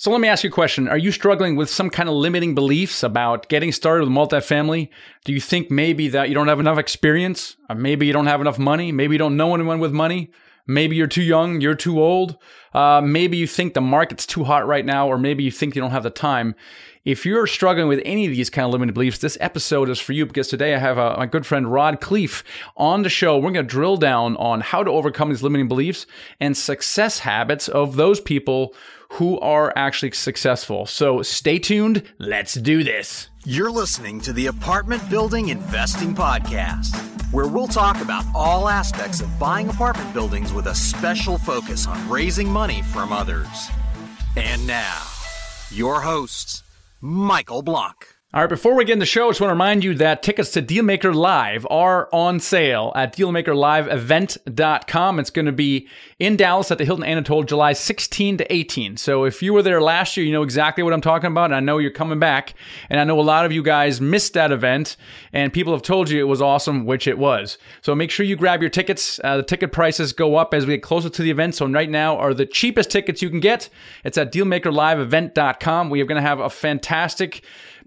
So let me ask you a question. Are you struggling with some kind of limiting beliefs about getting started with multifamily? Do you think maybe that you don't have enough experience? Or maybe you don't have enough money? Maybe you don't know anyone with money? Maybe you're too young, you're too old. Uh, maybe you think the market's too hot right now, or maybe you think you don't have the time. If you're struggling with any of these kind of limited beliefs, this episode is for you because today I have a, uh, my good friend Rod Khleif on the show. We're going to drill down on how to overcome these limiting beliefs and success habits of those people who are actually successful. So stay tuned. Let's do this. You're listening to the Apartment Building Investing Podcast, where we'll talk about all aspects of buying apartment buildings with a special focus on raising money from others. And now, your hosts, Michael Blank. All right, before we get in the show, I just want to remind you that tickets to Dealmaker Live are on sale at dealmakerliveevent.com. It's going to be in Dallas at the Hilton Anatole July 16 to 18. So if you were there last year, you know exactly what I'm talking about. And I know you're coming back. And I know a lot of you guys missed that event and people have told you it was awesome, which it was. So make sure you grab your tickets. Uh, the ticket prices go up as we get closer to the event. So right now are the cheapest tickets you can get. It's at dealmakerliveevent.com. We are going to have a fantastic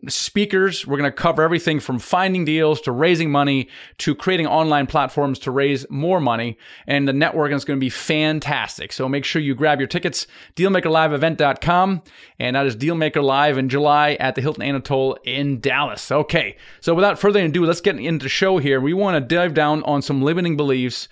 speakers. We're going to cover everything from finding deals to raising money to creating online platforms to raise more money. And the networking is going to be fantastic. So make sure you grab your tickets, dealmakerliveevent.com. And that is Dealmaker Live in July at the Hilton Anatole in Dallas. Okay. So without further ado, let's get into the show here. We want to dive down on some limiting beliefs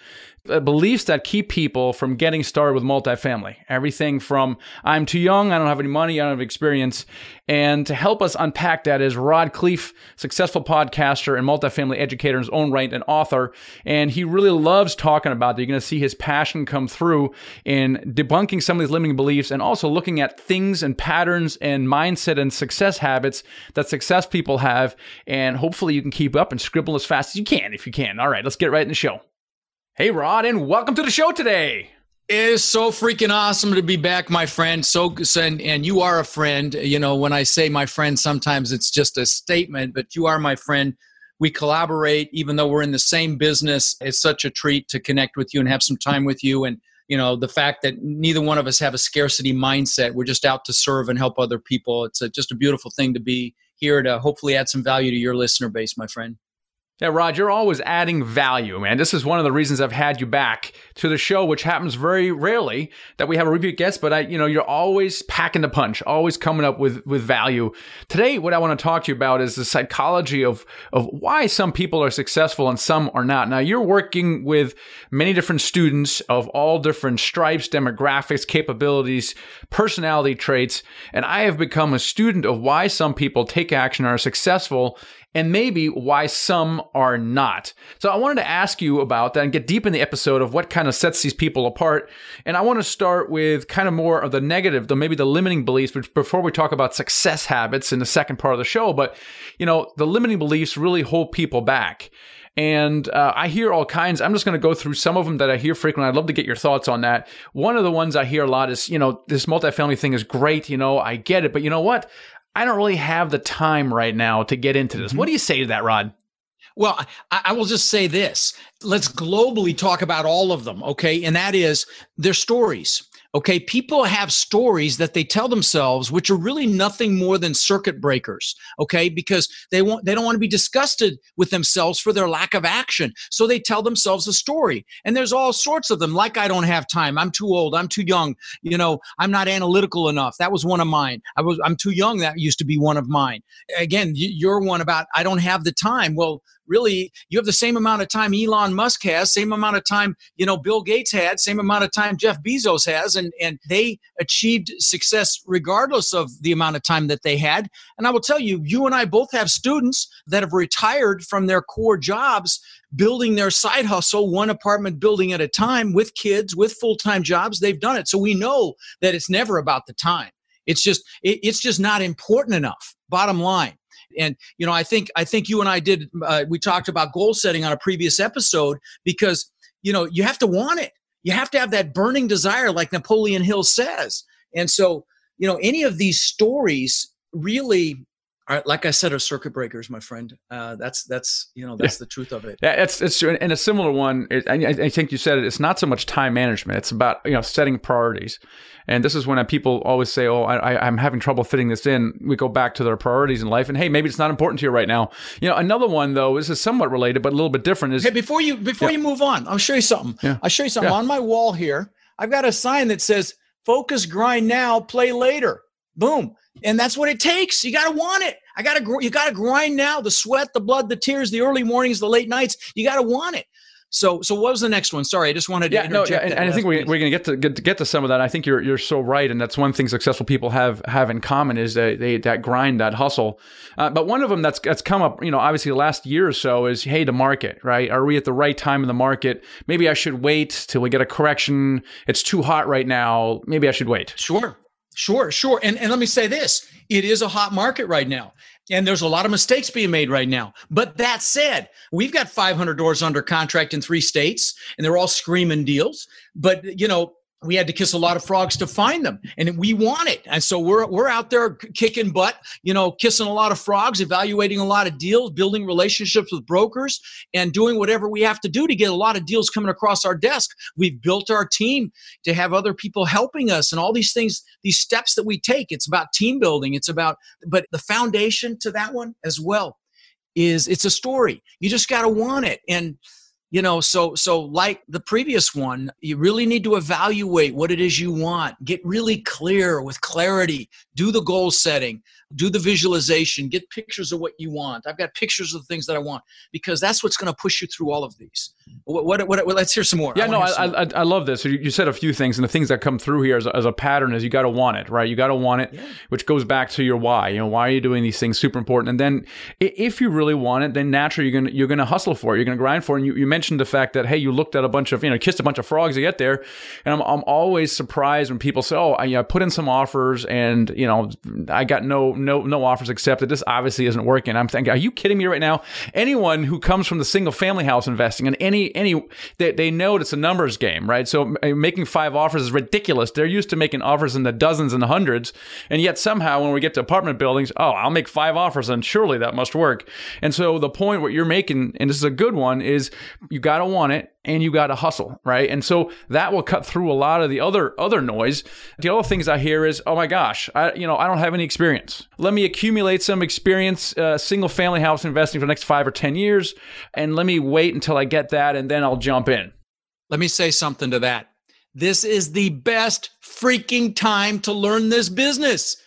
uh, beliefs that keep people from getting started with multifamily. Everything from I'm too young, I don't have any money, I don't have experience. And to help us unpack that is Rod Khleif, successful podcaster and multifamily educator in his own right and author. And he really loves talking about that. You're going to see his passion come through in debunking some of these limiting beliefs and also looking at things and patterns and mindset and success habits that success people have. And hopefully you can keep up and scribble as fast as you can if you can. All right, let's get right in the show. Hey, Rod, and welcome to the show today. It is so freaking awesome to be back, my friend. So, and, and you are a friend. You know, when I say my friend, sometimes it's just a statement, but you are my friend. We collaborate, even though we're in the same business. It's such a treat to connect with you and have some time with you. And, you know, the fact that neither one of us have a scarcity mindset. We're just out to serve and help other people. It's a, just a beautiful thing to be here to hopefully add some value to your listener base, my friend. Yeah, Rod, you're always adding value, man. This is one of the reasons I've had you back to the show, which happens very rarely that we have a repeat guest, but I, you know, you're always packing the punch, always coming up with, with value. Today, what I want to talk to you about is the psychology of, of why some people are successful and some are not. Now, you're working with many different students of all different stripes, demographics, capabilities, personality traits, and I have become a student of why some people take action and are successful and maybe why some are not. So I wanted to ask you about that and get deep in the episode of what kind of sets these people apart. And I want to start with kind of more of the negative, the maybe the limiting beliefs, but before we talk about success habits in the second part of the show. But, you know, the limiting beliefs really hold people back. And uh, I hear all kinds. I'm just going to go through some of them that I hear frequently. I'd love to get your thoughts on that. One of the ones I hear a lot is, you know, this multifamily thing is great. You know, I get it. But you know what? I don't really have the time right now to get into this. Mm-hmm. What do you say to that, Rod? Well, I, I, will just say this. Let's globally talk about all of them, okay? And that is their stories. Okay, people have stories that they tell themselves, which are really nothing more than circuit breakers. Okay, because they want they don't want to be disgusted with themselves for their lack of action, so they tell themselves a story. And there's all sorts of them. Like I don't have time. I'm too old. I'm too young. You know, I'm not analytical enough. That was one of mine. I was I'm too young. That used to be one of mine. Again, you're one about I don't have the time. Well, really you have the same amount of time Elon Musk has, same amount of time, you know, Bill Gates had, same amount of time Jeff Bezos has, and, and they achieved success regardless of the amount of time that they had. And I will tell you, you and I both have students that have retired from their core jobs building their side hustle one apartment building at a time with kids with full-time jobs they've done it so we know that it's never about the time it's just it, it's just not important enough bottom line and you know, I think I think you and I did. Uh, we talked about goal setting on a previous episode because you know you have to want it. You have to have that burning desire, like Napoleon Hill says. And so, you know, any of these stories really like I said, are circuit breakers, my friend. Uh, that's that's you know that's yeah. the truth of it. Yeah, it's it's and a similar one. It, I, I, think you said it. It's not so much time management. It's about you know setting priorities. And this is when people always say, "Oh, I, I'm having trouble fitting this in." We go back to their priorities in life, and hey, maybe it's not important to you right now. You know, another one though, this is somewhat related but a little bit different. Is hey, before you before yeah. you move on, I'll show you something. Yeah. I'll show you something on my wall here. I've got a sign that says "Focus, grind now, play later." Boom. And that's what it takes. You got to want it. I got to, you got to grind now the sweat, the blood, the tears, the early mornings, the late nights. You got to want it. So, so what was the next one? Sorry, I just wanted to yeah, no, yeah, and, and I think we, are going to get to get to get to some of that. I think you're you're so right, and that's one thing successful people have have in common is that they that grind, that hustle. Uh, but one of them that's that's come up, you know, obviously the last year or so is hey, the market, right? Are we at the right time in the market? Maybe I should wait till we get a correction. It's too hot right now. Maybe I should wait. Sure. Sure, sure. And, and let me say this it is a hot market right now. And there's a lot of mistakes being made right now. But that said, we've got 500 doors under contract in three states, and they're all screaming deals. But, you know, we had to kiss a lot of frogs to find them and we want it. And so we're we're out there kicking butt you know kissing a lot of frogs evaluating a lot of deals building relationships with brokers and doing whatever we have to do to get a lot of deals coming across our desk. We've built our team to have other people helping us and all these things these steps that we take. It's about team building. It's about but the foundation to that one as well is it's a story. You just got to want it. And you know so so like the previous one you really need to evaluate what it is you want. Get really clear with clarity. Do the goal setting. Do the visualization. Get pictures of what you want. I've got pictures of the things that i want because that's what's going to push you through all of these what, what, what, what let's hear some more. Yeah I no I, I, I, love this. You, you, said a few things and the things that come through here as a, as a pattern is you got to want it right? You got to want it yeah. which goes back to your why. You know why are you doing these things super important? And then if you really want it then naturally you're gonna you're gonna hustle for it. You're gonna grind for it. And you, you mentioned the fact that hey you looked at a bunch of you know kissed a bunch of frogs to get there. And i'm, I'm always surprised when people say oh I, you know, I put in some offers and you know i got no no no offers accepted. This obviously isn't working. I'm thinking, are you kidding me right now? Anyone who comes from the single family house investing and any any they, they know it's a numbers game, right? So uh, making five offers is ridiculous. They're used to making offers in the dozens and the hundreds, and yet somehow when we get to apartment buildings, oh, I'll make five offers and surely that must work. And so the point what you're making, and this is a good one, is you got to want it and you got to hustle, right? And so that will cut through a lot of the other other noise. The other things I hear is, oh my gosh, I you know I don't have any experience. Let me accumulate some experience, uh, single family house investing for the next five or ten years, and let me wait until I get that, and then I'll jump in. Let me say something to that. This is the best freaking time to learn this business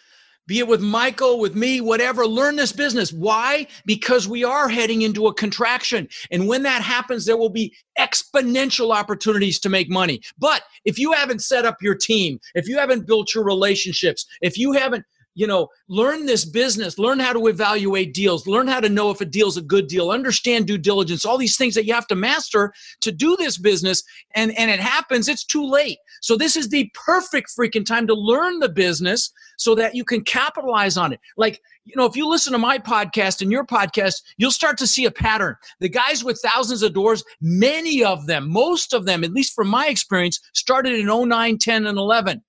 be it with Michael, with me, whatever, learn this business. Why? Because we are heading into a contraction. And when that happens, there will be exponential opportunities to make money. But if you haven't set up your team, if you haven't built your relationships, if you haven't you know, learn this business, learn how to evaluate deals, learn how to know if a deal's a good deal, understand due diligence, all these things that you have to master to do this business. And, and it happens, it's too late. So this is the perfect freaking time to learn the business so that you can capitalize on it. Like, you know, if you listen to my podcast and your podcast, you'll start to see a pattern. The guys with thousands of doors, many of them, most of them, at least from my experience, started in 09, 10, and 11.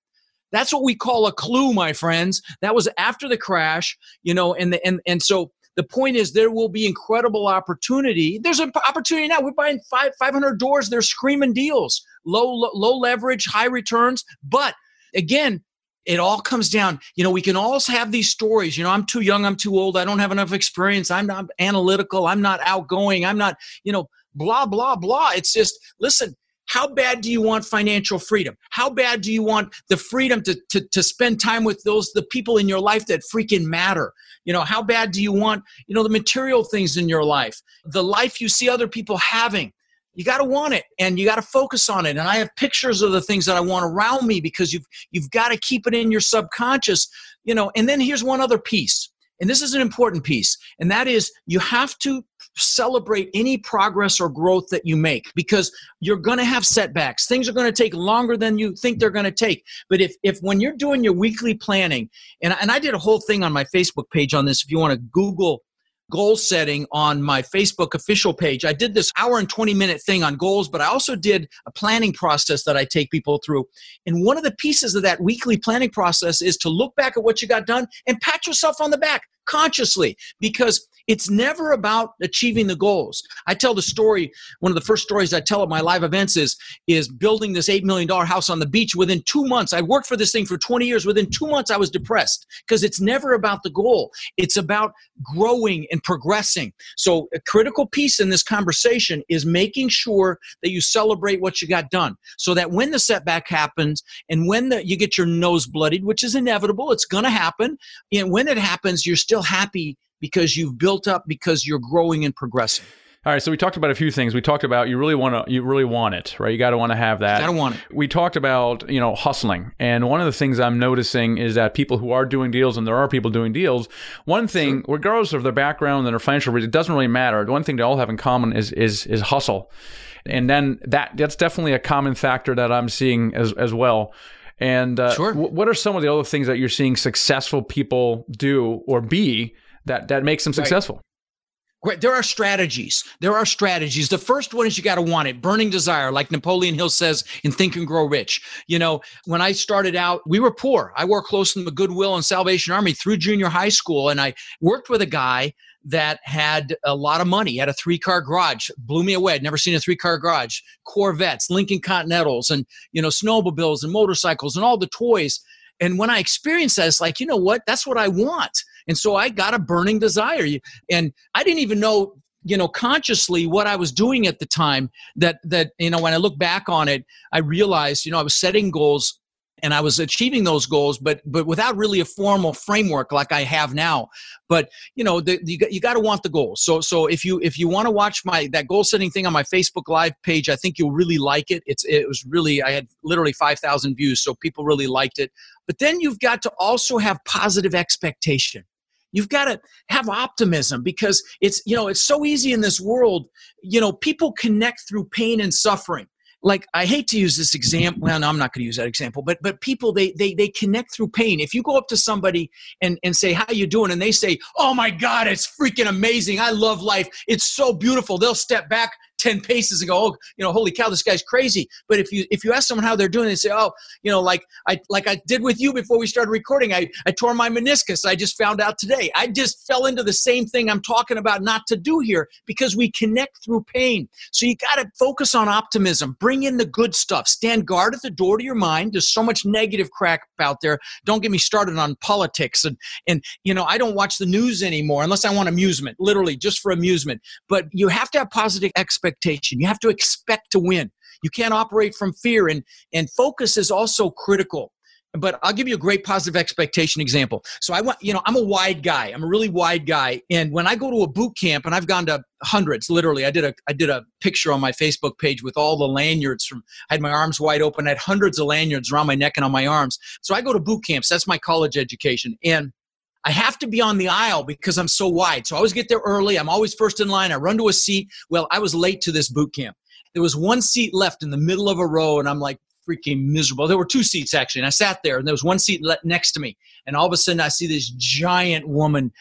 That's what we call a clue, my friends. That was after the crash, you know, and the, and and so the point is there will be incredible opportunity. There's an opportunity now. We're buying five 500 doors. They're screaming deals, low, low low leverage, high returns. But again, it all comes down you know we can all have these stories you know i'm too young i'm too old i don't have enough experience i'm not analytical i'm not outgoing i'm not you know blah blah blah it's just listen how bad do you want financial freedom? How bad do you want the freedom to, to, to spend time with those, the people in your life that freaking matter? You know, how bad do you want, you know, the material things in your life, the life you see other people having? You got to want it and you got to focus on it. And I have pictures of the things that I want around me because you've, you've got to keep it in your subconscious, you know. And then here's one other piece and this is an important piece, and that is you have to celebrate any progress or growth that you make because you're going to have setbacks. Things are going to take longer than you think they're going to take. But if, if when you're doing your weekly planning, and, and I did a whole thing on my Facebook page on this, if you want to Google goal setting on my Facebook official page. I did this hour and 20 minute thing on goals, but I also did a planning process that I take people through. And one of the pieces of that weekly planning process is to look back at what you got done and pat yourself on the back. Consciously because it's never about achieving the goals. I tell the story, one of the first stories I tell at my live events is, is building this $8 million house on the beach. Within two months, I worked for this thing for 20 years. Within two months, I was depressed because it's never about the goal. It's about growing and progressing. So a critical piece in this conversation is making sure that you celebrate what you got done so that when the setback happens and when the, you get your nose bloodied, which is inevitable, it's going to happen. And when it happens, you're still happy because you've built up because you're growing and progressing. All right, so we talked about a few things. We talked about you really want to you really want it, right? You got to want to have that. I don't want it. We talked about, you know, hustling. And one of the things I'm noticing is that people who are doing deals and there are people doing deals, one thing, sure. regardless of their background and their financial it doesn't really matter. One thing they all have in common is is is hustle. And then that that's definitely a common factor that I'm seeing as as well. And uh, sure. w- what are some of the other things that you're seeing successful people do or be that that makes them successful? Right. Great. There are strategies. There are strategies. The first one is you got to want it. Burning desire, like Napoleon Hill says in Think and Grow Rich. You know, when I started out, we were poor. I worked close in the Goodwill and Salvation Army through junior high school, and I worked with a guy that had a lot of money, had a three car garage, blew me away. I'd never seen a three car garage, Corvettes, Lincoln Continentals, and, you know, snowmobiles and motorcycles and all the toys. And when I experienced that, it's like, you know what? That's what I want. And so I got a burning desire. And I didn't even know you know consciously what i was doing at the time that that you know when i look back on it i realized you know i was setting goals and I was achieving those goals, but but without really a formal framework like I have now. But you know, the, you, you got to want the goals. So so if you if you want to watch my that goal setting thing on my Facebook Live page, I think you'll really like it. It's it was really I had literally five thousand views, so people really liked it. But then you've got to also have positive expectation you've got to have optimism because it's you know it's so easy in this world you know people connect through pain and suffering like i hate to use this example well no, i'm not going to use that example but but people they they they connect through pain. If you go up to somebody and and say how you doing? and they say oh my god it's freaking amazing. I love life. It's so beautiful. They'll step back 10 paces and go, oh, you know, holy cow, this guy's crazy. But if you if you ask someone how they're doing, they say, oh, you know, like I like I did with you before we started recording, I, I tore my meniscus. I just found out today. I just fell into the same thing I'm talking about not to do here because we connect through pain. So you got to focus on optimism. Bring in the good stuff. Stand guard at the door to your mind. There's so much negative crap out there. Don't get me started on politics and and you know, I don't watch the news anymore unless I want amusement, literally just for amusement. But you have to have positive expectations expectation. You have to expect to win. You can't operate from fear, and, and focus is also critical. But I'll give you a great positive expectation example. So I want, you know, I'm a wide guy. I'm a really wide guy. And when I go to a boot camp, and I've gone to hundreds, literally, I did a I did a picture on my Facebook page with all the lanyards from I had my arms wide open. I had hundreds of lanyards around my neck and on my arms. So I go to boot camps. That's my college education. And I have to be on the aisle because I'm so wide. So I always get there early. I'm always first in line. I run to a seat. Well, I was late to this boot camp. There was one seat left in the middle of a row, and I'm like freaking miserable. There were two seats actually, and I sat there, and there was one seat next to me. And all of a sudden, I see this giant woman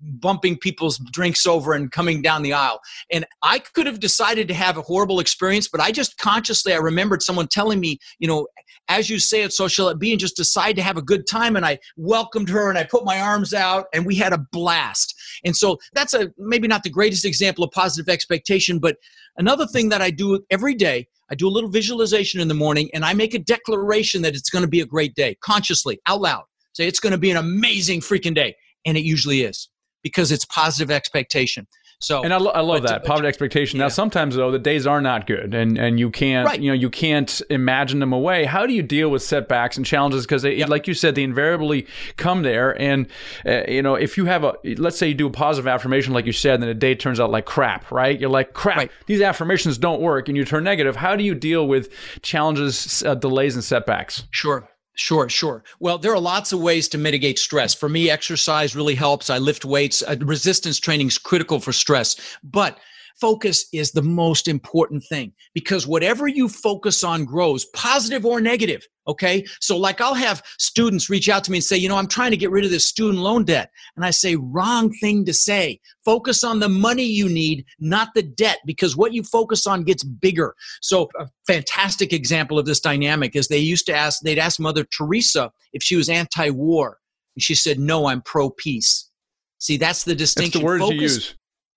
bumping people's drinks over and coming down the aisle. And I could have decided to have a horrible experience, but I just consciously I remembered someone telling me, you know, as you say it, so shall it be, and just decide to have a good time. And I welcomed her and I put my arms out and we had a blast. And so that's a maybe not the greatest example of positive expectation, but another thing that I do every day. I do a little visualization in the morning and I make a declaration that it's going to be a great day consciously, out loud. Say it's going to be an amazing freaking day. And it usually is because it's positive expectation. So, and I, lo- I love that positive expectation. Yeah. Now, sometimes though, the days are not good, and and you can't, right. you know, you can't imagine them away. How do you deal with setbacks and challenges? Because yep. like you said, they invariably come there. And uh, you know, if you have a, let's say you do a positive affirmation, like you said, and then the day turns out like crap, right? You're like crap. Right. These affirmations don't work, and you turn negative. How do you deal with challenges, uh, delays, and setbacks? Sure. Sure, sure. Well, there are lots of ways to mitigate stress. For me, exercise really helps. I lift weights. Uh, resistance training is critical for stress. But focus is the most important thing because whatever you focus on grows, positive or negative. Okay. So, like, I'll have students reach out to me and say, you know, I'm trying to get rid of this student loan debt. And I say, wrong thing to say. Focus on the money you need, not the debt, because what you focus on gets bigger. So, a fantastic example of this dynamic is they used to ask, they'd ask Mother Teresa if she was anti war. And she said, no, I'm pro peace. See, that's the distinction. It's the words focus, you use.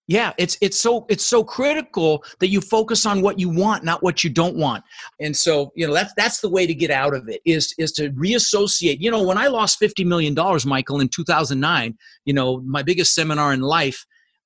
Yeah, it's it's so it's so critical that you focus on what you want, not what you don't want. And so, you know, that's that's the way to get out of it is is to reassociate. You know, when I lost 50 million dollars, Michael, in 2009, you know, my biggest seminar in life,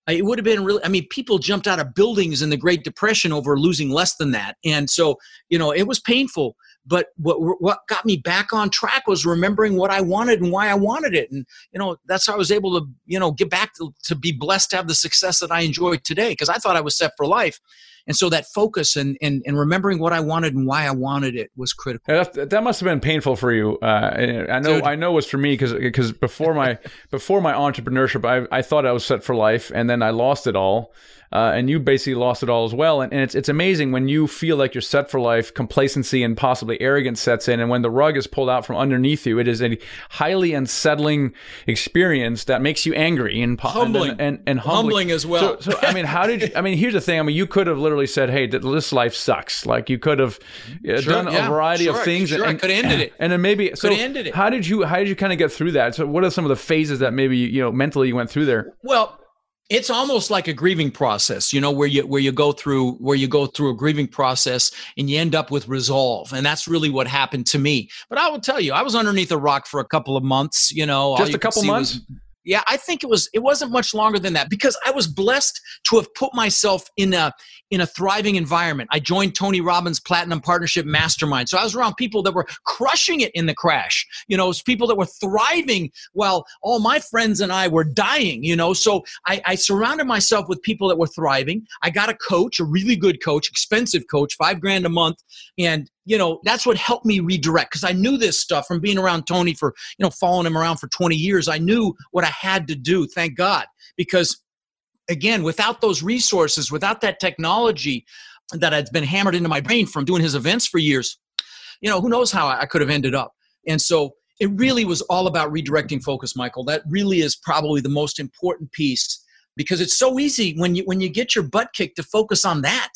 it would have been really i mean people jumped out of buildings in the great depression over losing less than that and so you know it was painful but what what got me back on track was remembering what I wanted and why I wanted it, and you know that's how I was able to you know get back to, to be blessed to have the success that I enjoy today because I thought I was set for life, and so that focus and and, and remembering what I wanted and why I wanted it was critical. Yeah, that, that must have been painful for you. Uh, I know Dude. I know it was for me because because before my before my entrepreneurship, I I thought I was set for life, and then I lost it all uh, and you basically lost it all as well. And, and, it's it's amazing when you feel like you're set for life, complacency and possibly arrogance sets in, and when the rug is pulled out from underneath you, it is a highly unsettling experience that makes you angry and humbling and and, and humbling. humbling. as well. So, so I mean, how did you? I mean, here's the thing. I mean, you could have literally said, "Hey, this life sucks." Like you could have uh, sure, done yeah, a variety sure, of things. Sure, and, could have ended it. And then maybe so. ended it. How did you? How did you kind of get through that? So, what are some of the phases that maybe you know mentally you went through there? Well, it's almost like a grieving process you know where you where you go through where you go through a grieving process and you end up with resolve and that's really what happened to me but i will tell you i was underneath a rock for a couple of months you know just a couple months was, yeah i think it was it wasn't much longer than that because i was blessed to have put myself in a in a thriving environment. I joined tony robbins platinum partnership mastermind. So i was around people that were crushing it in the crash. You know people that were thriving while all my friends and i were dying you know? So I, I surrounded myself with people that were thriving. I got a coach a really good coach expensive coach five grand a month. And you know that's what helped me redirect because i knew this stuff from being around tony for you know following him around for 20 years. I knew what i had to do thank god. Because again without those resources without that technology that had been hammered into my brain from doing his events for years you know who knows how i could have ended up. And so it really was all about redirecting focus michael. That really is probably the most important piece because it's so easy when you when you get your butt kicked to focus on that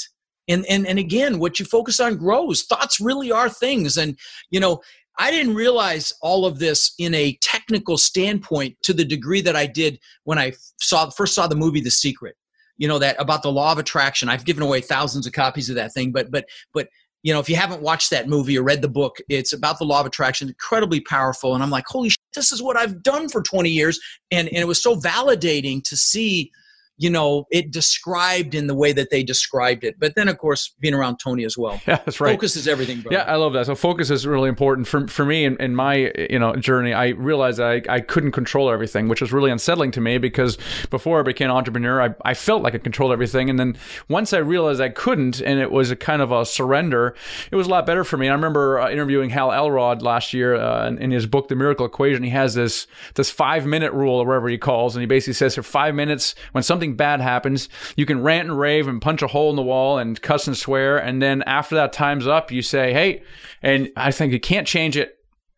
and and and again what you focus on grows thoughts really are things and you know I didn't realize all of this in a technical standpoint to the degree that I did when I saw first saw the movie The Secret. You know that about the law of attraction. I've given away thousands of copies of that thing, but but but you know if you haven't watched that movie or read the book, it's about the law of attraction, incredibly powerful. And I'm like, holy shit, this is what I've done for 20 years, and and it was so validating to see you know, it described in the way that they described it. But then, of course, being around Tony as well. Yeah, that's right. Focus is everything, brother. Yeah, I love that. So focus is really important for for me in, in my you know journey. I realized I, I couldn't control everything, which was really unsettling to me because before I became an entrepreneur, I, I felt like I controlled everything, and then once I realized I couldn't, and it was a kind of a surrender, it was a lot better for me. And I remember uh, interviewing Hal Elrod last year uh, in, in his book, The Miracle Equation. He has this this five minute rule or whatever he calls, and he basically says for five minutes when something bad happens, you can rant and rave and punch a hole in the wall and cuss and swear. And then after that time's up, you say, hey, and I think you can't change it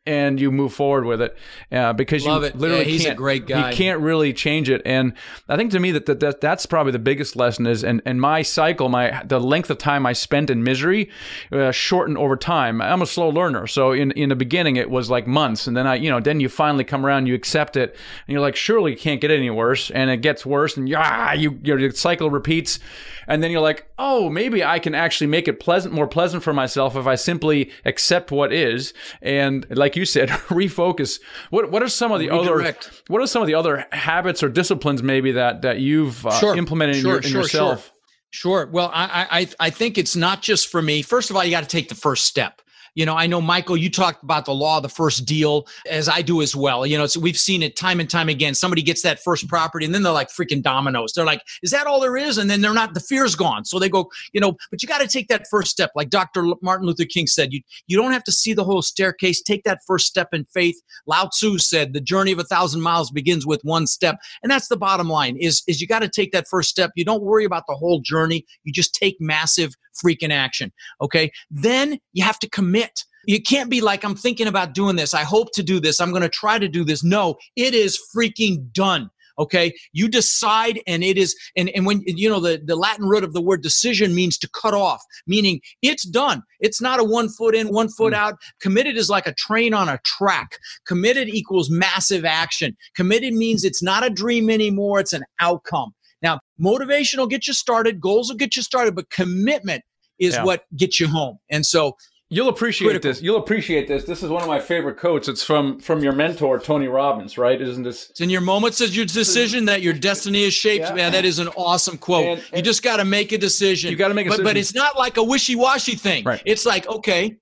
and you move forward with it uh, because Love you it. literally yeah, he's can't, a great guy. You can't really change it, and I think to me that, that, that that's probably the biggest lesson is and and my cycle, my the length of time I spent in misery, uh, shortened over time. I'm a slow learner, so in in the beginning it was like months, and then I you know then you finally come around, you accept it, and you're like surely it can't get any worse, and it gets worse, and yeah you your cycle repeats, and then you're like oh maybe I can actually make it pleasant more pleasant for myself if I simply accept what is, and like you said, refocus. What what are some of the Redirect. other what are some of the other habits or disciplines maybe that that you've uh, sure. implemented sure, in, your, in sure, yourself? Sure. Well, I, I I think it's not just for me. First of all, you got to take the first step. You know, I know Michael, you talked about the law of the first deal, as I do as well. You know, so we've seen it time and time again. Somebody gets that first property, and then they're like freaking dominoes. They're like, "Is that all there is?" And then they're not. The fear's gone. So they go, you know. But you got to take that first step, like Dr. Martin Luther King said. You you don't have to see the whole staircase. Take that first step in faith. Lao Tzu said, "The journey of a thousand miles begins with one step," and that's the bottom line. Is is you got to take that first step. You don't worry about the whole journey. You just take massive freaking action. Okay. Then you have to commit. You can't be like, I'm thinking about doing this. I hope to do this. I'm going to try to do this. No, it is freaking done. Okay. You decide, and it is, and, and when you know the, the Latin root of the word decision means to cut off, meaning it's done. It's not a one foot in, one foot mm. out. Committed is like a train on a track. Committed equals massive action. Committed means it's not a dream anymore, it's an outcome. Now, motivation will get you started, goals will get you started, but commitment is yeah. what gets you home. And so You'll appreciate critical. this. You'll appreciate this. This is one of my favorite quotes. It's from from your mentor Tony Robbins, right? Isn't this? It's in your moments of your decision that your destiny is shaped. Yeah. Man, that is an awesome quote. And, and you just got to make a decision. You got to make a but, decision. But it's not like a wishy washy thing. Right. It's like okay,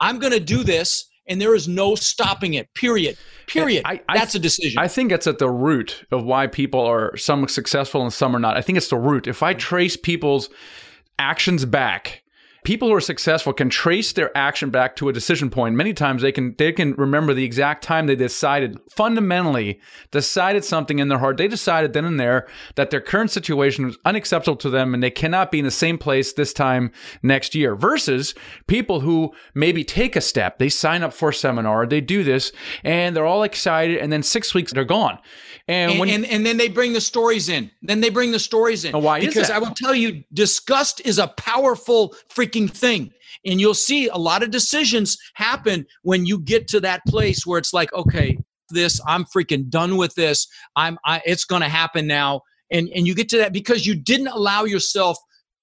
I'm going to do this, and there is no stopping it. Period. Period. I, I, That's a decision. I think it's at the root of why people are some successful and some are not. I think it's the root. If I trace people's actions back people who are successful can trace their action back to a decision point. Many times they can they can remember the exact time they decided fundamentally decided something in their heart. They decided then and there that their current situation was unacceptable to them and they cannot be in the same place this time next year. Versus people who maybe take a step, they sign up for a seminar, they do this, and they're all excited, and then six weeks they're gone. And, and, when, and, and, then they bring the stories in. Then they bring the stories in. Why? Because I will tell you, disgust is a powerful freaking thing. And you'll see a lot of decisions happen when you get to that place where it's like, okay, this, I'm freaking done with this. I'm, I, it's going to happen now. And, and you get to that because you didn't allow yourself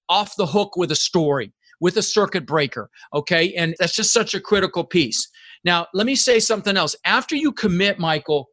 off the hook with a story, with a circuit breaker. Okay. And that's just such a critical piece. Now, let me say something else. After you commit, Michael,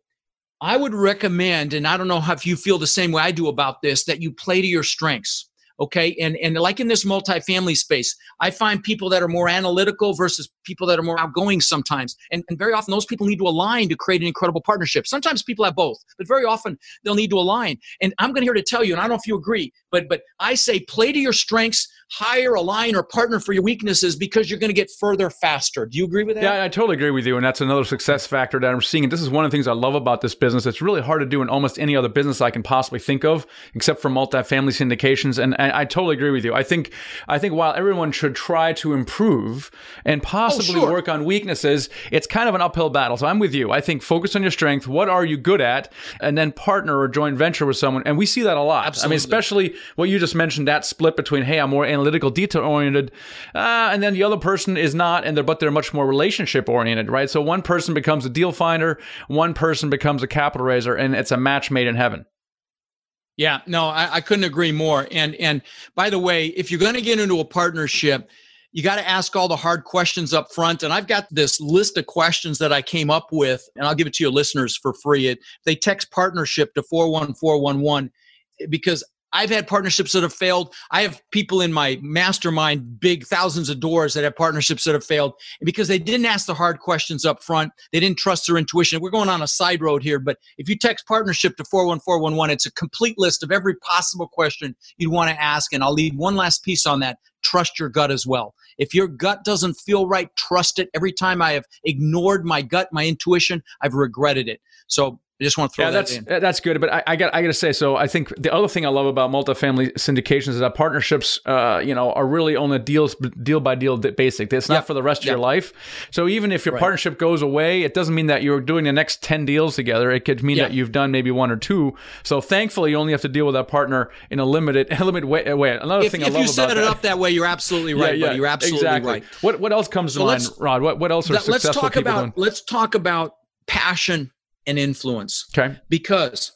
I would recommend, and I don't know if you feel the same way I do about this, that you play to your strengths. Okay. And, and like in this multifamily space, I find people that are more analytical versus people that are more outgoing sometimes. And, and very often those people need to align to create an incredible partnership. Sometimes people have both, but very often they'll need to align. And I'm going to here to tell you, and I don't know if you agree, but, but I say play to your strengths, hire, align, or partner for your weaknesses because you're going to get further faster. Do you agree with that? Yeah, I totally agree with you. And that's another success factor that I'm seeing. And this is one of the things I love about this business. It's really hard to do in almost any other business I can possibly think of, except for multifamily syndications. And, and I totally agree with you. I think I think while everyone should try to improve and possibly oh, sure. work on weaknesses, it's kind of an uphill battle. So I'm with you. I think focus on your strength. What are you good at? And then partner or joint venture with someone. And we see that a lot. Absolutely. I mean, especially what you just mentioned, that split between, hey, I'm more analytical, detail oriented, uh, and then the other person is not, and they're but they're much more relationship oriented, right? So one person becomes a deal finder, one person becomes a capital raiser, and it's a match made in heaven. Yeah, no, I, I couldn't agree more. And and by the way, if you're going to get into a partnership, you got to ask all the hard questions up front. And I've got this list of questions that I came up with, and I'll give it to your listeners for free. It, they text partnership to 41411 because I've had partnerships that have failed. I have people in my mastermind, big thousands of doors that have partnerships that have failed because they didn't ask the hard questions up front. They didn't trust their intuition. We're going on a side road here, but if you text partnership to 41411, it's a complete list of every possible question you'd want to ask. And I'll leave one last piece on that. Trust your gut as well. If your gut doesn't feel right, trust it. Every time I have ignored my gut, my intuition, I've regretted it. So I just want to throw yeah, that that's, in. That's good, but I, I, got I got to say, so I think the other thing I love about multifamily syndications is that partnerships, uh, you know, are really on a deal deal by deal basic. It's not for the rest of your life. So even if your right. partnership goes away, it doesn't mean that you're doing the next ten deals together. It could mean that you've done maybe one or two. So thankfully, you only have to deal with that partner in a limited limited way. way. Another if, thing I love you set it that, up that way, you're absolutely right. Yeah, yeah, you're absolutely exactly. right. What what else comes so to mind, Rod? What what else are successful let's talk people about doing? let's talk about passion and influence. Okay. Because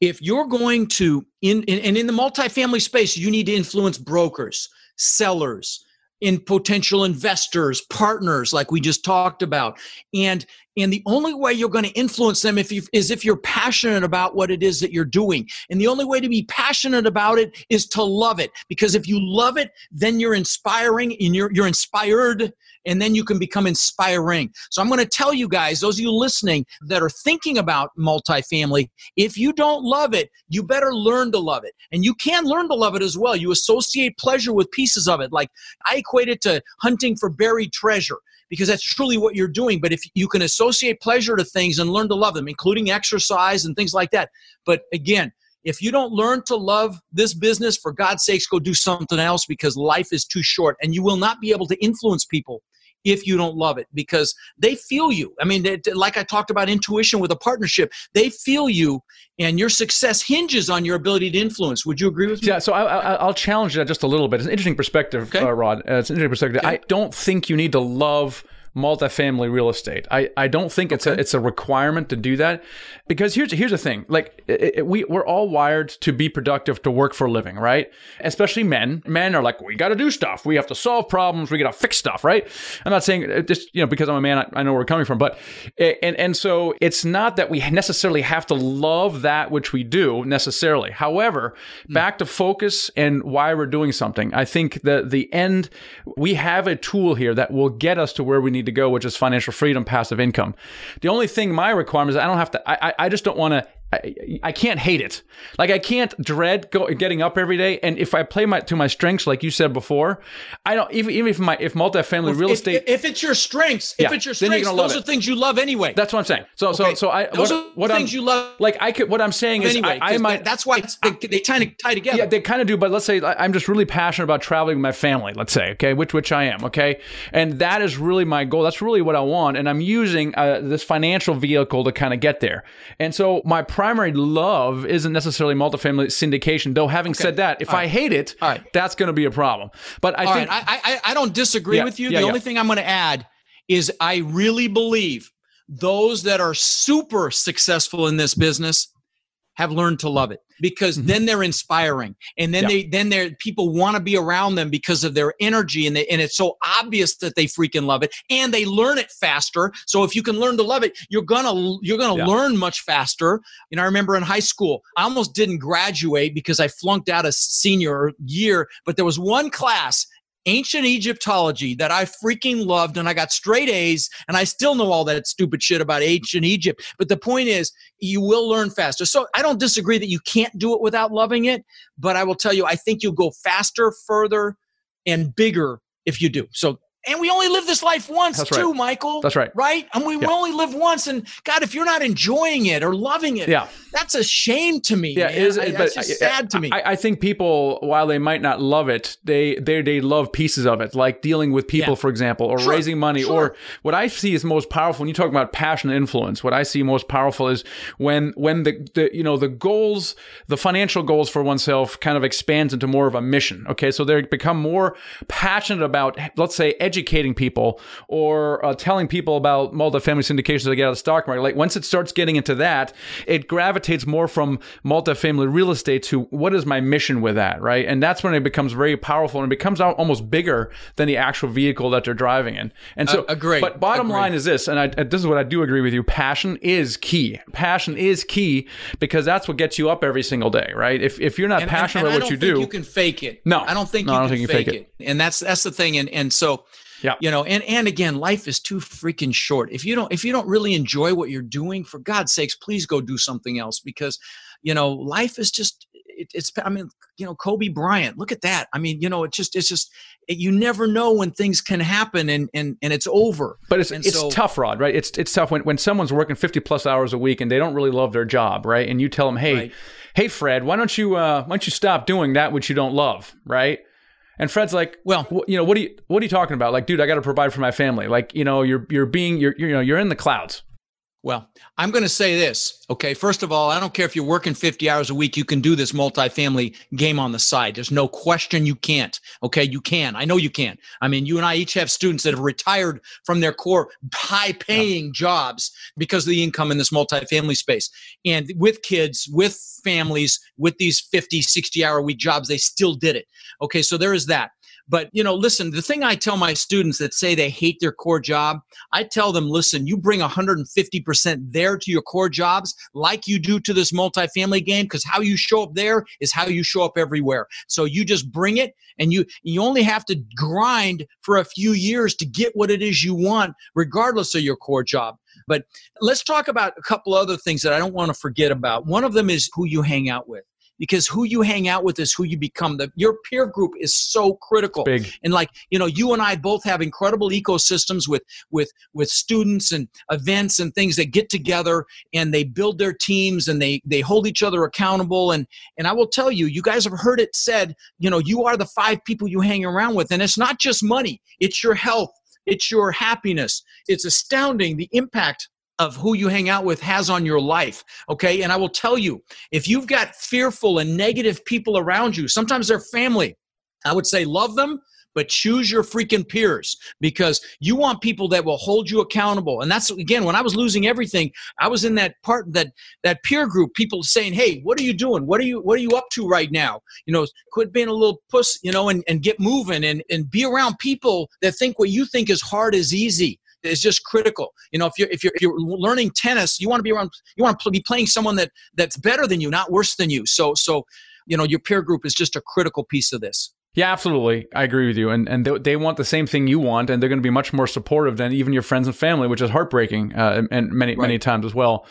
if you're going to in, in and in the multifamily space, you need to influence brokers, sellers, in potential investors, partners, like we just talked about. And and the only way you're going to influence them if you, is if you're passionate about what it is that you're doing. And the only way to be passionate about it is to love it. Because if you love it, then you're inspiring and you're, you're inspired and then you can become inspiring. So I'm going to tell you guys, those of you listening that are thinking about multifamily, if you don't love it, you better learn to love it. And you can learn to love it as well. You associate pleasure with pieces of it. Like I equate it to hunting for buried treasure because that's truly what you're doing. But if you can associate pleasure to things and learn to love them, including exercise and things like that. But again, if you don't learn to love this business, for God's sakes, go do something else because life is too short and you will not be able to influence people if you don't love it because they feel you. I mean, they, like I talked about intuition with a partnership, they feel you and your success hinges on your ability to influence. Would you agree with me? Yeah, so I, will challenge that just a little bit. It's an interesting perspective, okay. uh, Rod. Uh, it's an interesting perspective. Okay. I don't think you need to love multifamily real estate. I, I don't think it's a it's a requirement to do that because here's here's the thing like it, it, we we're all wired to be productive to work for a living, right? Especially men. Men are like we got to do stuff. We have to solve problems. We got to fix stuff, right? I'm not saying uh, just you know because I'm a man I, I know where we're coming from, but and and so it's not that we necessarily have to love that which we do necessarily. However, mm. back to focus and why we're doing something. I think that the end we have a tool here that will get us to where we need to go, which is financial freedom, passive income. The only thing my requirement is I don't have to, I, I just don't want to I, I can't hate it. Like I can't dread go, getting up every day. And if I play my to my strengths, like you said before, I don't even even if my if multifamily real if, estate. If it's your strengths, if yeah, it's your strengths, those are it. things you love anyway. That's what I'm saying. So okay. so so I those what, are what things I'm, you love. Like I could what I'm saying is anyway, I, I might. That's why they, they kind of tie together. Yeah, they kind of do. But let's say I'm just really passionate about traveling with my family. Let's say okay, which which I am. Okay, and that is really my goal. That's really what I want, and I'm using uh, this financial vehicle to kind of get there. And so my primary love isn't necessarily multifamily syndication. Though, having okay. said that, if I hate it, that's going to be a problem. But I All think right. I, I, I don't disagree yeah, with you. Yeah, the yeah. only thing I'm going to add is I really believe those that are super successful in this business have learned to love it because mm-hmm. then they're inspiring and then yeah. they then they're people want to be around them because of their energy and they, and it's so obvious that they freaking love it and they learn it faster so if you can learn to love it you're gonna you're gonna yeah. learn much faster know i remember in high school i almost didn't graduate because i flunked out a senior year but there was one class ancient Egyptology that I freaking loved and I got straight A's and I still know all that stupid shit about ancient Egypt. But the point is, you will learn faster. So I don't disagree that you can't do it without loving it, but I will tell you, I think you'll go faster, further, and bigger if you do. So and we only live this life once That's too, right. Michael. That's right. Right? And we, yeah. only live once. And God, if you're not enjoying it or loving it, yeah. that's a shame to me. Yeah, it is. I, but just sad to me. I, I, think people, while they might not love it, they they they love pieces of it, like dealing with people, yeah. for example, or sure. raising money. Sure. Or what I see is most powerful when you talk about passion and influence. What I see most powerful is when when the, the you know the goals, the financial goals for oneself, kind of expands into more of a mission. Okay, so they become more passionate about, let's say, educating people or uh, telling people about multifamily syndications to get out of the stock market. Like once it starts getting into that, it gravitates more from multifamily real estate to what is my mission with that, right? And that's when it becomes very powerful and it becomes almost bigger than the actual vehicle that they're driving in. And so, uh, agree. But bottom agree. line is this, and I, this is what I do agree with you: passion is key. Passion is key because that's what gets you up every single day, right? If if you're not and, passionate and, and about what you do, you can fake it. No, I don't think no, you, I don't can, think fake, you fake it. it. And that's that's the thing. And and so yeah. You know, and and again, life is too freaking short. If you don't if you don't really enjoy what you're doing, for God's sakes, please go do something else because, you know, life is just it, it's I mean, you know, Kobe Bryant, look at that. I mean, you know, it's just it's just it, you never know when things can happen and and and it's over. But it's and it's so, tough, Rod, right? It's it's tough when when someone's working 50 plus hours a week and they don't really love their job, right? And you tell them, "Hey, right. hey Fred, why don't you uh why don't you stop doing that which you don't love?" right? And Fred's like, well, you know, what are you, what are you talking about? Like, dude, I got to provide for my family. Like, you know, you're, you're being, you're, you're, you know, you're in the clouds. Well, I'm going to say this. Okay. First of all, I don't care if you're working 50 hours a week, you can do this multifamily game on the side. There's no question you can't. Okay. You can. I know you can. I mean, you and I each have students that have retired from their core high paying yeah. jobs because of the income in this multifamily space. And with kids, with families, with these 50, 60 hour week jobs, they still did it. Okay. So there is that. But, you know, listen, the thing I tell my students that say they hate their core job, I tell them, listen, you bring 150% there to your core jobs like you do to this multifamily game because how you show up there is how you show up everywhere. So you just bring it and you you only have to grind for a few years to get what it is you want regardless of your core job. But let's talk about a couple other things that I don't want to forget about. One of them is who you hang out with because who you hang out with is who you become. The, your peer group is so critical. Big. And like, you know, you and I both have incredible ecosystems with with with students and events and things that get together and they build their teams and they they hold each other accountable and and I will tell you, you guys have heard it said, you know, you are the five people you hang around with and it's not just money, it's your health, it's your happiness. It's astounding the impact of who you hang out with has on your life. Okay. And I will tell you, if you've got fearful and negative people around you, sometimes they're family, I would say love them, but choose your freaking peers because you want people that will hold you accountable. And that's again, when I was losing everything, I was in that part that that peer group, people saying, Hey, what are you doing? What are you what are you up to right now? You know, quit being a little puss, you know, and, and get moving and, and be around people that think what you think is hard is easy is just critical. You know, if you're if you're if you're learning tennis, you want to be around you want to be playing someone that that's better than you, not worse than you. So so you know, your peer group is just a critical piece of this. Yeah, absolutely. I agree with you. And and they, they want the same thing you want, and they're going to be much more supportive than even your friends and family, which is heartbreaking, uh, and many right. many times as well.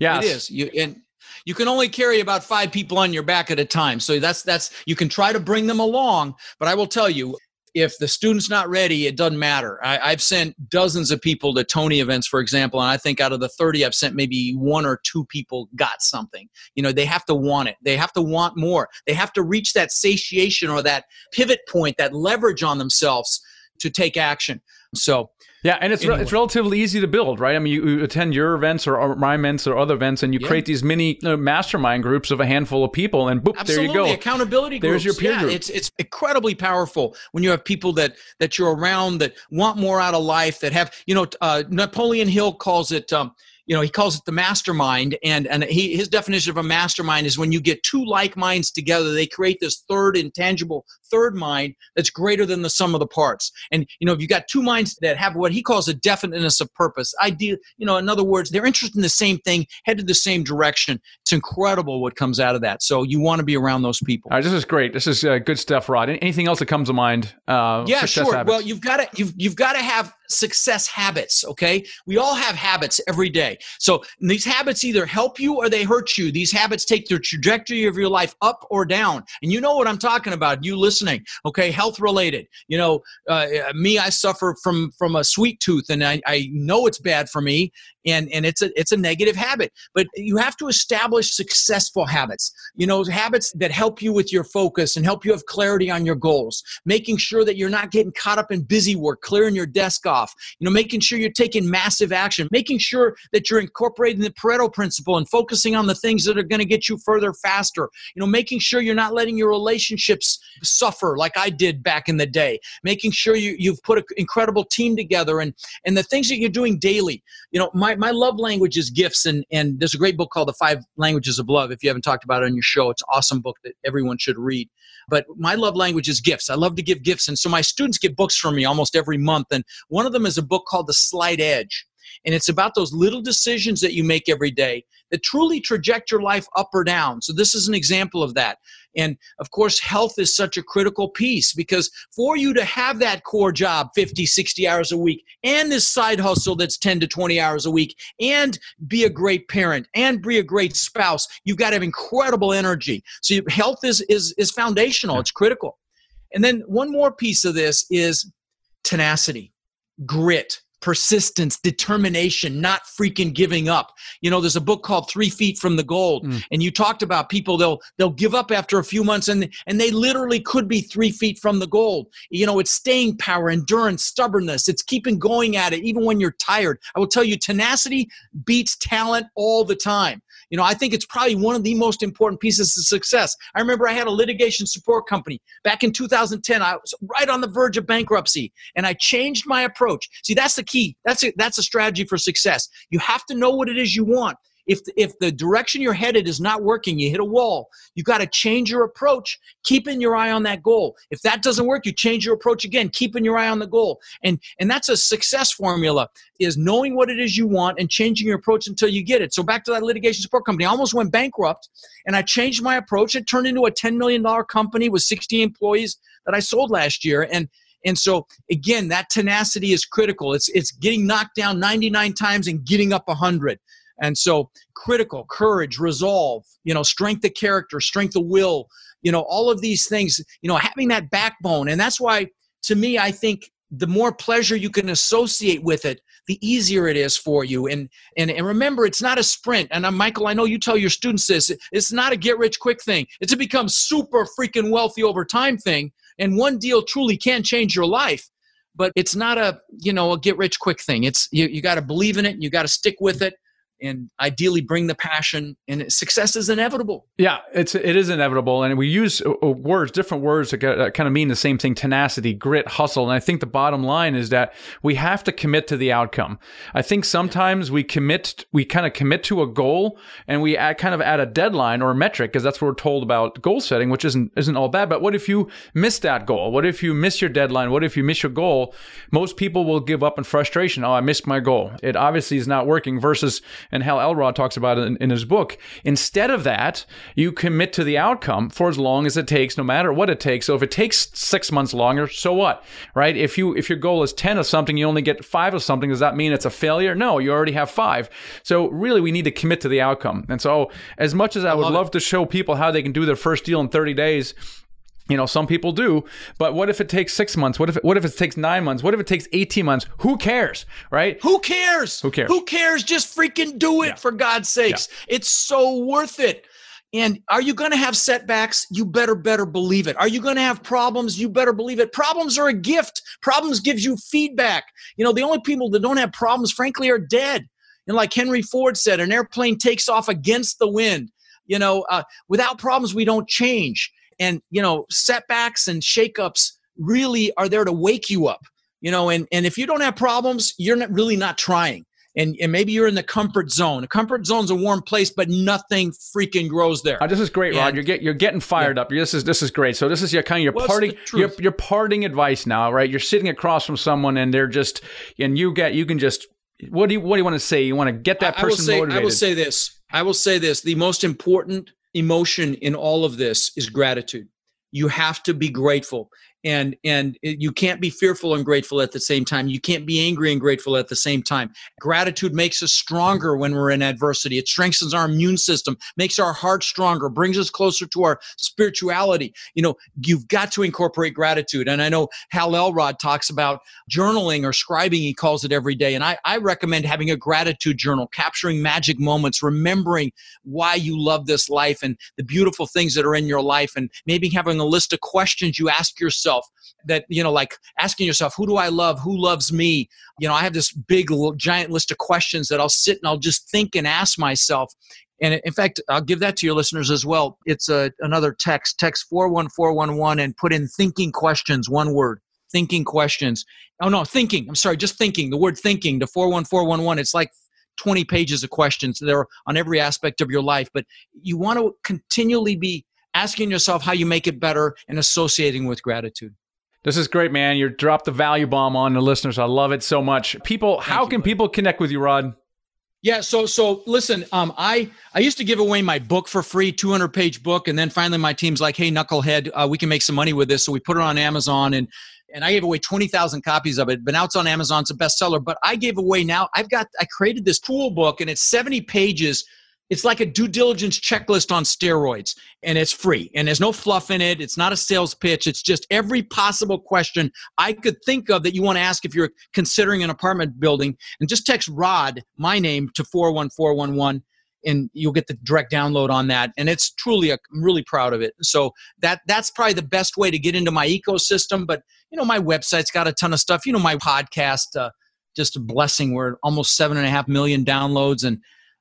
Yeah, it is. You and you can only carry about five people on your back at a time. So that's that's you can try to bring them along, but I will tell you, if the student's not ready, it doesn't matter. I, have sent dozens of people to Tony events, for example, and I think out of the 30, I've sent maybe one or two people got something. You know, they have to want it. They have to want more. They have to reach that satiation or that pivot point, that leverage on themselves to take action. So yeah, and it's anyway. re- it's relatively easy to build, right? I mean, you, you attend your events or, or, my events or other events, and you yeah. create these mini uh, mastermind groups of a handful of people, and boop, Absolutely. there you go. Accountability. There's groups. your peer yeah, group. It's it's incredibly powerful when you have people that that you're around that want more out of life, that have you know uh, Napoleon Hill calls it. Um, you know he calls it the mastermind. And and he his definition of a mastermind is when you get two like minds together they create this third intangible third mind that's greater than the sum of the parts. And you know if you got two minds that have what he calls a definiteness of purpose idea you know in other words they're interested in the same thing headed the same direction. It's incredible what comes out of that. So you want to be around those people. All right this is great. This is uh, good stuff rod. Anything else that comes to mind uh, yeah sure. Habits? well you've got to you've, you've got to have success habits okay we all have habits every day so these habits either help you or they hurt you. These habits take the trajectory of your life up or down. And you know what I'm talking about, you listening, okay? Health related. You know, uh, me, I suffer from from a sweet tooth and I, I know it's bad for me and and it's a it's a negative habit but you have to establish successful habits. You know habits that help you with your focus and help you have clarity on your goals making sure that you're not getting caught up in busy work clearing your desk off you know making sure you're taking massive action making sure that you're incorporating the pareto principle and focusing on the things that are going to get you further faster you know making sure you're not letting your relationships suffer like i did back in the day making sure you, you've put an incredible team together and and the things that you're doing daily you know my, my love language is gifts and and there's a great book called the five languages of love if you haven't talked about it on your show. It's an awesome book that everyone should read. But my love language is gifts. I love to give gifts and so my students get books from me almost every month and one of them is a book called the slight edge and it's about those little decisions that you make every day that truly traject your life up or down. So, this is an example of that. And of course, health is such a critical piece because for you to have that core job 50, 60 hours a week and this side hustle that's 10 to 20 hours a week and be a great parent and be a great spouse, you've got to have incredible energy. So, health is, is, is foundational, it's critical. And then one more piece of this is tenacity, grit, persistence, determination, not freaking giving up. You know, there's a book called Three Feet from the Gold, mm. and you talked about people they'll they'll give up after a few months, and and they literally could be three feet from the gold. You know, it's staying power, endurance, stubbornness. It's keeping going at it even when you're tired. I will tell you, tenacity beats talent all the time. You know, I think it's probably one of the most important pieces of success. I remember I had a litigation support company back in 2010. I was right on the verge of bankruptcy, and I changed my approach. See, that's the key. That's a, that's a strategy for success. You have to know what it is you want if if the direction you're headed is not working you hit a wall. You got to change your approach keeping your eye on that goal. If that doesn't work you change your approach again keeping your eye on the goal. And and that's a success formula is knowing what it is you want and changing your approach until you get it. So back to that litigation support company. I almost went bankrupt and i changed my approach. It turned into a $10 million company with 60 employees that i sold last year. And and so again, that tenacity is critical. It's it's getting knocked down 99 times and getting up 100. And so critical, courage, resolve, you know, strength of character, strength of will, you know, all of these things, you know, having that backbone. And that's why to me I think the more pleasure you can associate with it, the easier it is for you. And and, and remember, it's not a sprint. And uh, Michael, I know you tell your students this. It's not a get rich quick thing. It's a become super freaking wealthy over time thing. And one deal truly can change your life. but it's not a you know a get rich quick thing it's you, you got to believe in it you got to stick with it and ideally bring the passion and success is inevitable. Yeah it's it is inevitable and we use uh, uh, words different words that kind of mean the same thing tenacity grit hustle and i think the bottom line is that we have to commit to the outcome. I think sometimes we commit we kind of commit to a goal and we add, kind of add a deadline or a metric because that's what we're told about goal setting which isn't isn't all bad but what if you miss that goal? What if you miss your deadline? What if you miss your goal? Most people will give up in frustration. Oh i missed my goal. It obviously is not working versus and Hal Elrod talks about it in, in his book. Instead of that, you commit to the outcome for as long as it takes, no matter what it takes. So if it takes six months longer, so what, right? If you if your goal is ten of something, you only get five of something. Does that mean it's a failure? No, you already have five. So really, we need to commit to the outcome. And so, as much as I, I would love, love to show people how they can do their first deal in 30 days, you know, some people do, but what if it takes six months? What if it, what if it takes nine months? What if it takes eighteen months? Who cares, right? Who cares? Who cares? Who cares? Just freaking do it yeah. for God's sakes! Yeah. It's so worth it. And are you going to have setbacks? You better better believe it. Are you going to have problems? You better believe it. Problems are a gift. Problems gives you feedback. You know, the only people that don't have problems, frankly, are dead. And like Henry Ford said, an airplane takes off against the wind. You know, uh, without problems, we don't change and you know setbacks and shakeups really are there to wake you up you know and and if you don't have problems you're not really not trying and, and maybe you're in the comfort zone. A comfort zone's a warm place, but nothing freaking grows there. Oh, this is great, Rod. And, you're get, you're getting fired yeah. up. This is this is great. So this is your kind of your well, parting your, your parting advice now, right? You're sitting across from someone, and they're just and you get you can just what do you what do you want to say? You want to get that person I, I say, motivated. I will say this. I will say this. The most important emotion in all of this is gratitude. You have to be grateful and and you can't be fearful and grateful at the same time. You can't be angry and grateful at the same time. Gratitude makes us stronger when we're in adversity. It strengthens our immune system makes our heart stronger brings us closer to our spirituality. You know you've got to incorporate gratitude. And i know hal elrod talks about journaling or scribing. He calls it every day. And i, I recommend having a gratitude journal capturing magic moments remembering why you love this life and the beautiful things that are in your life and maybe having a list of questions you ask yourself yourself that you know like asking yourself who do i love? Who loves me? You know i have this big giant list of questions that i'll sit and i'll just think and ask myself. And in fact i'll give that to your listeners as well. It's a, another text text 41411 and put in thinking questions one word thinking questions. Oh no thinking i'm sorry just thinking the word thinking to 41411 it's like 20 pages of questions there on every aspect of your life but you want to continually be asking yourself how you make it better and associating with gratitude. This is great, man. You dropped the value bomb on the listeners. I love it so much. People, Thank how you, can buddy. people connect with you, Rod? Yeah, so so listen, um, I I used to give away my book for free, 200 page book, and then finally my team's like, hey, knucklehead, uh, we can make some money with this, so we put it on Amazon, and and I gave away 20,000 copies of it. But now it's on Amazon, it's a bestseller. But I gave away now, I've got I created this tool book, and it's 70 pages it's like a due diligence checklist on steroids and it's free and there's no fluff in it. It's not a sales pitch. It's just every possible question i could think of that you want to ask if you're considering an apartment building and just text rod my name to 41411 and you'll get the direct download on that and it's truly a, i'm really proud of it. So that that's probably the best way to get into my ecosystem but you know my website's got a ton of stuff. You know my podcast uh, just a blessing. We're almost seven and a half million downloads and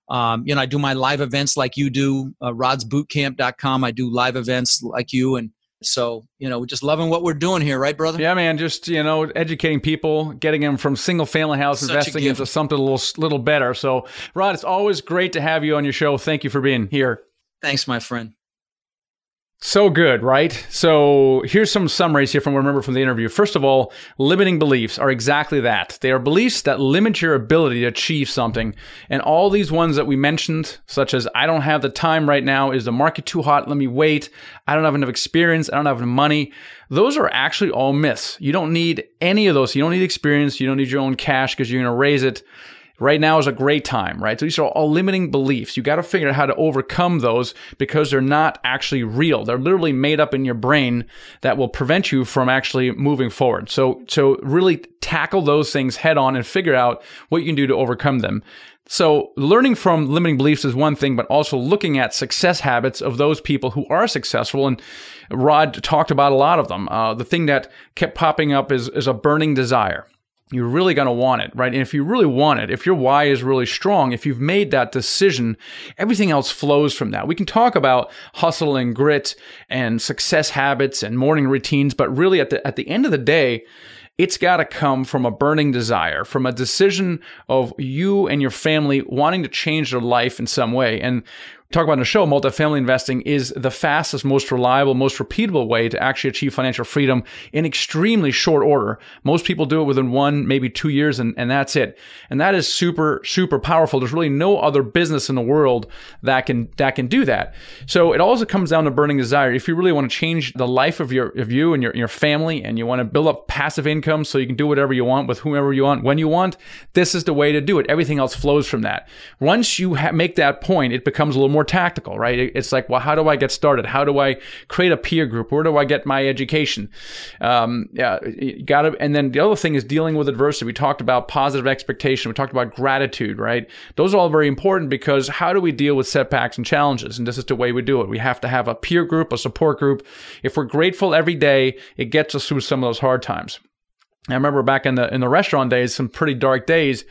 um, you know, I do my live events like you do, uh, rodsbootcamp.com. I do live events like you. And so, you know, we're just loving what we're doing here, right, brother? Yeah, man. Just, you know, educating people, getting them from single family house Such investing into something a little, little better. So, Rod, it's always great to have you on your show. Thank you for being here. Thanks, my friend. So good, right? So here's some summaries here from remember from the interview. First of all, limiting beliefs are exactly that. They are beliefs that limit your ability to achieve something. And all these ones that we mentioned, such as I don't have the time right now, is the market too hot? Let me wait. I don't have enough experience. I don't have enough money. Those are actually all myths. You don't need any of those. You don't need experience. You don't need your own cash because you're going to raise it right now is a great time, right? So these are all limiting beliefs. You got to figure out how to overcome those because they're not actually real. They're literally made up in your brain that will prevent you from actually moving forward. So, so really tackle those things head on and figure out what you can do to overcome them. So, learning from limiting beliefs is one thing, but also looking at success habits of those people who are successful. And Rod talked about a lot of them. Uh, the thing that kept popping up is, is a burning desire. You're really going to want it, right? And if you really want it, if your why is really strong, if you've made that decision, everything else flows from that. We can talk about hustle and grit and success habits and morning routines, but really at the, at the end of the day, it's got to come from a burning desire, from a decision of you and your family wanting to change their life in some way. And talk about in the show, multifamily investing is the fastest, most reliable, most repeatable way to actually achieve financial freedom in extremely short order. Most people do it within one, maybe two years, and, and that's it. And that is super, super powerful. There's really no other business in the world that can that can do that. So it also comes down to burning desire. If you really want to change the life of your of you and your, your family, and you want to build up passive income so you can do whatever you want with whomever you want when you want, this is the way to do it. Everything else flows from that. Once you ha- make that point, it becomes a little more tactical, right? It's like, well, how do I get started? How do I create a peer group? Where do I get my education? Um, yeah, got to. And then the other thing is dealing with adversity. We talked about positive expectation. We talked about gratitude, right? Those are all very important because how do we deal with setbacks and challenges? And this is the way we do it. We have to have a peer group, a support group. If we're grateful every day, it gets us through some of those hard times. I remember back in the in the restaurant days, some pretty dark days,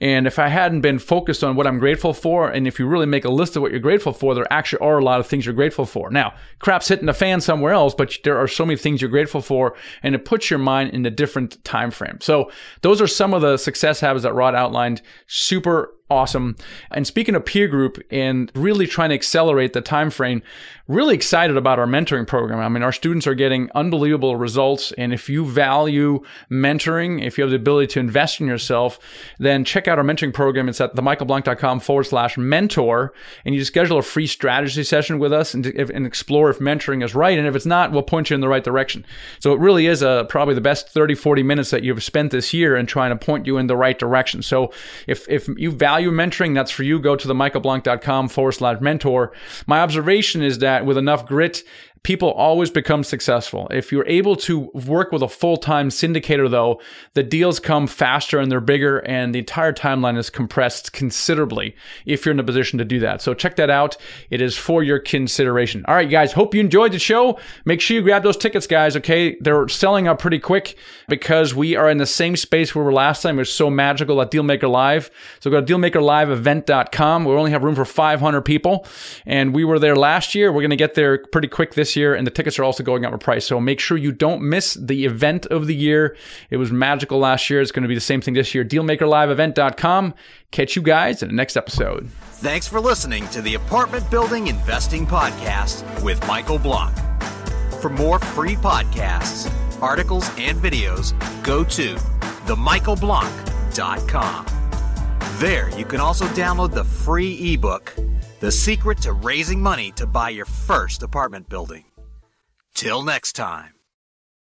and if I hadn't been focused on what I'm grateful for, and if you really make a list of what you're grateful for, there actually are a lot of things you're grateful for. Now, crap's hitting the fan somewhere else, but there are so many things you're grateful for, and it puts your mind in a different time frame. So those are some of the success habits that Rod outlined. Super awesome. And speaking of peer group and really trying to accelerate the time frame, really excited about our mentoring program. I mean, our students are getting unbelievable results. And if you value mentoring, if you have the ability to invest in yourself, then check out our mentoring program. It's at themichaelblank.com forward slash mentor. And you just schedule a free strategy session with us and, and explore if mentoring is right. And if it's not, we'll point you in the right direction. So it really is a, probably the best 30, 40 minutes that you've spent this year in trying to point you in the right direction. So if, if you value mentoring, that's for you. Go to themichaelblank.com forward slash mentor. My observation is that with enough grit people always become successful. If you're able to work with a full time syndicator, though, the deals come faster and they're bigger, and the entire timeline is compressed considerably if you're in a position to do that. So check that out. It is for your consideration. All right, guys, hope you enjoyed the show. Make sure you grab those tickets, guys, okay? They're selling out pretty quick because we are in the same space where we were last time. It was so magical at Dealmaker Live. So go to dealmakerliveevent.com. We only have room for 500 people, and we were there last year. We're going to get there pretty quick this year, and the tickets are also going up in price. So make sure you don't miss the event of the year. It was magical last year. It's going to be the same thing this year. DealmakerLiveEvent.com. Catch you guys in the next episode. Thanks for listening to the Apartment Building Investing Podcast with Michael Blank. For more free podcasts, articles, and videos, go to themichaelblank.com. There, you can also download the free ebook, The Secret to Raising Money to Buy Your First Apartment Building. Till next time.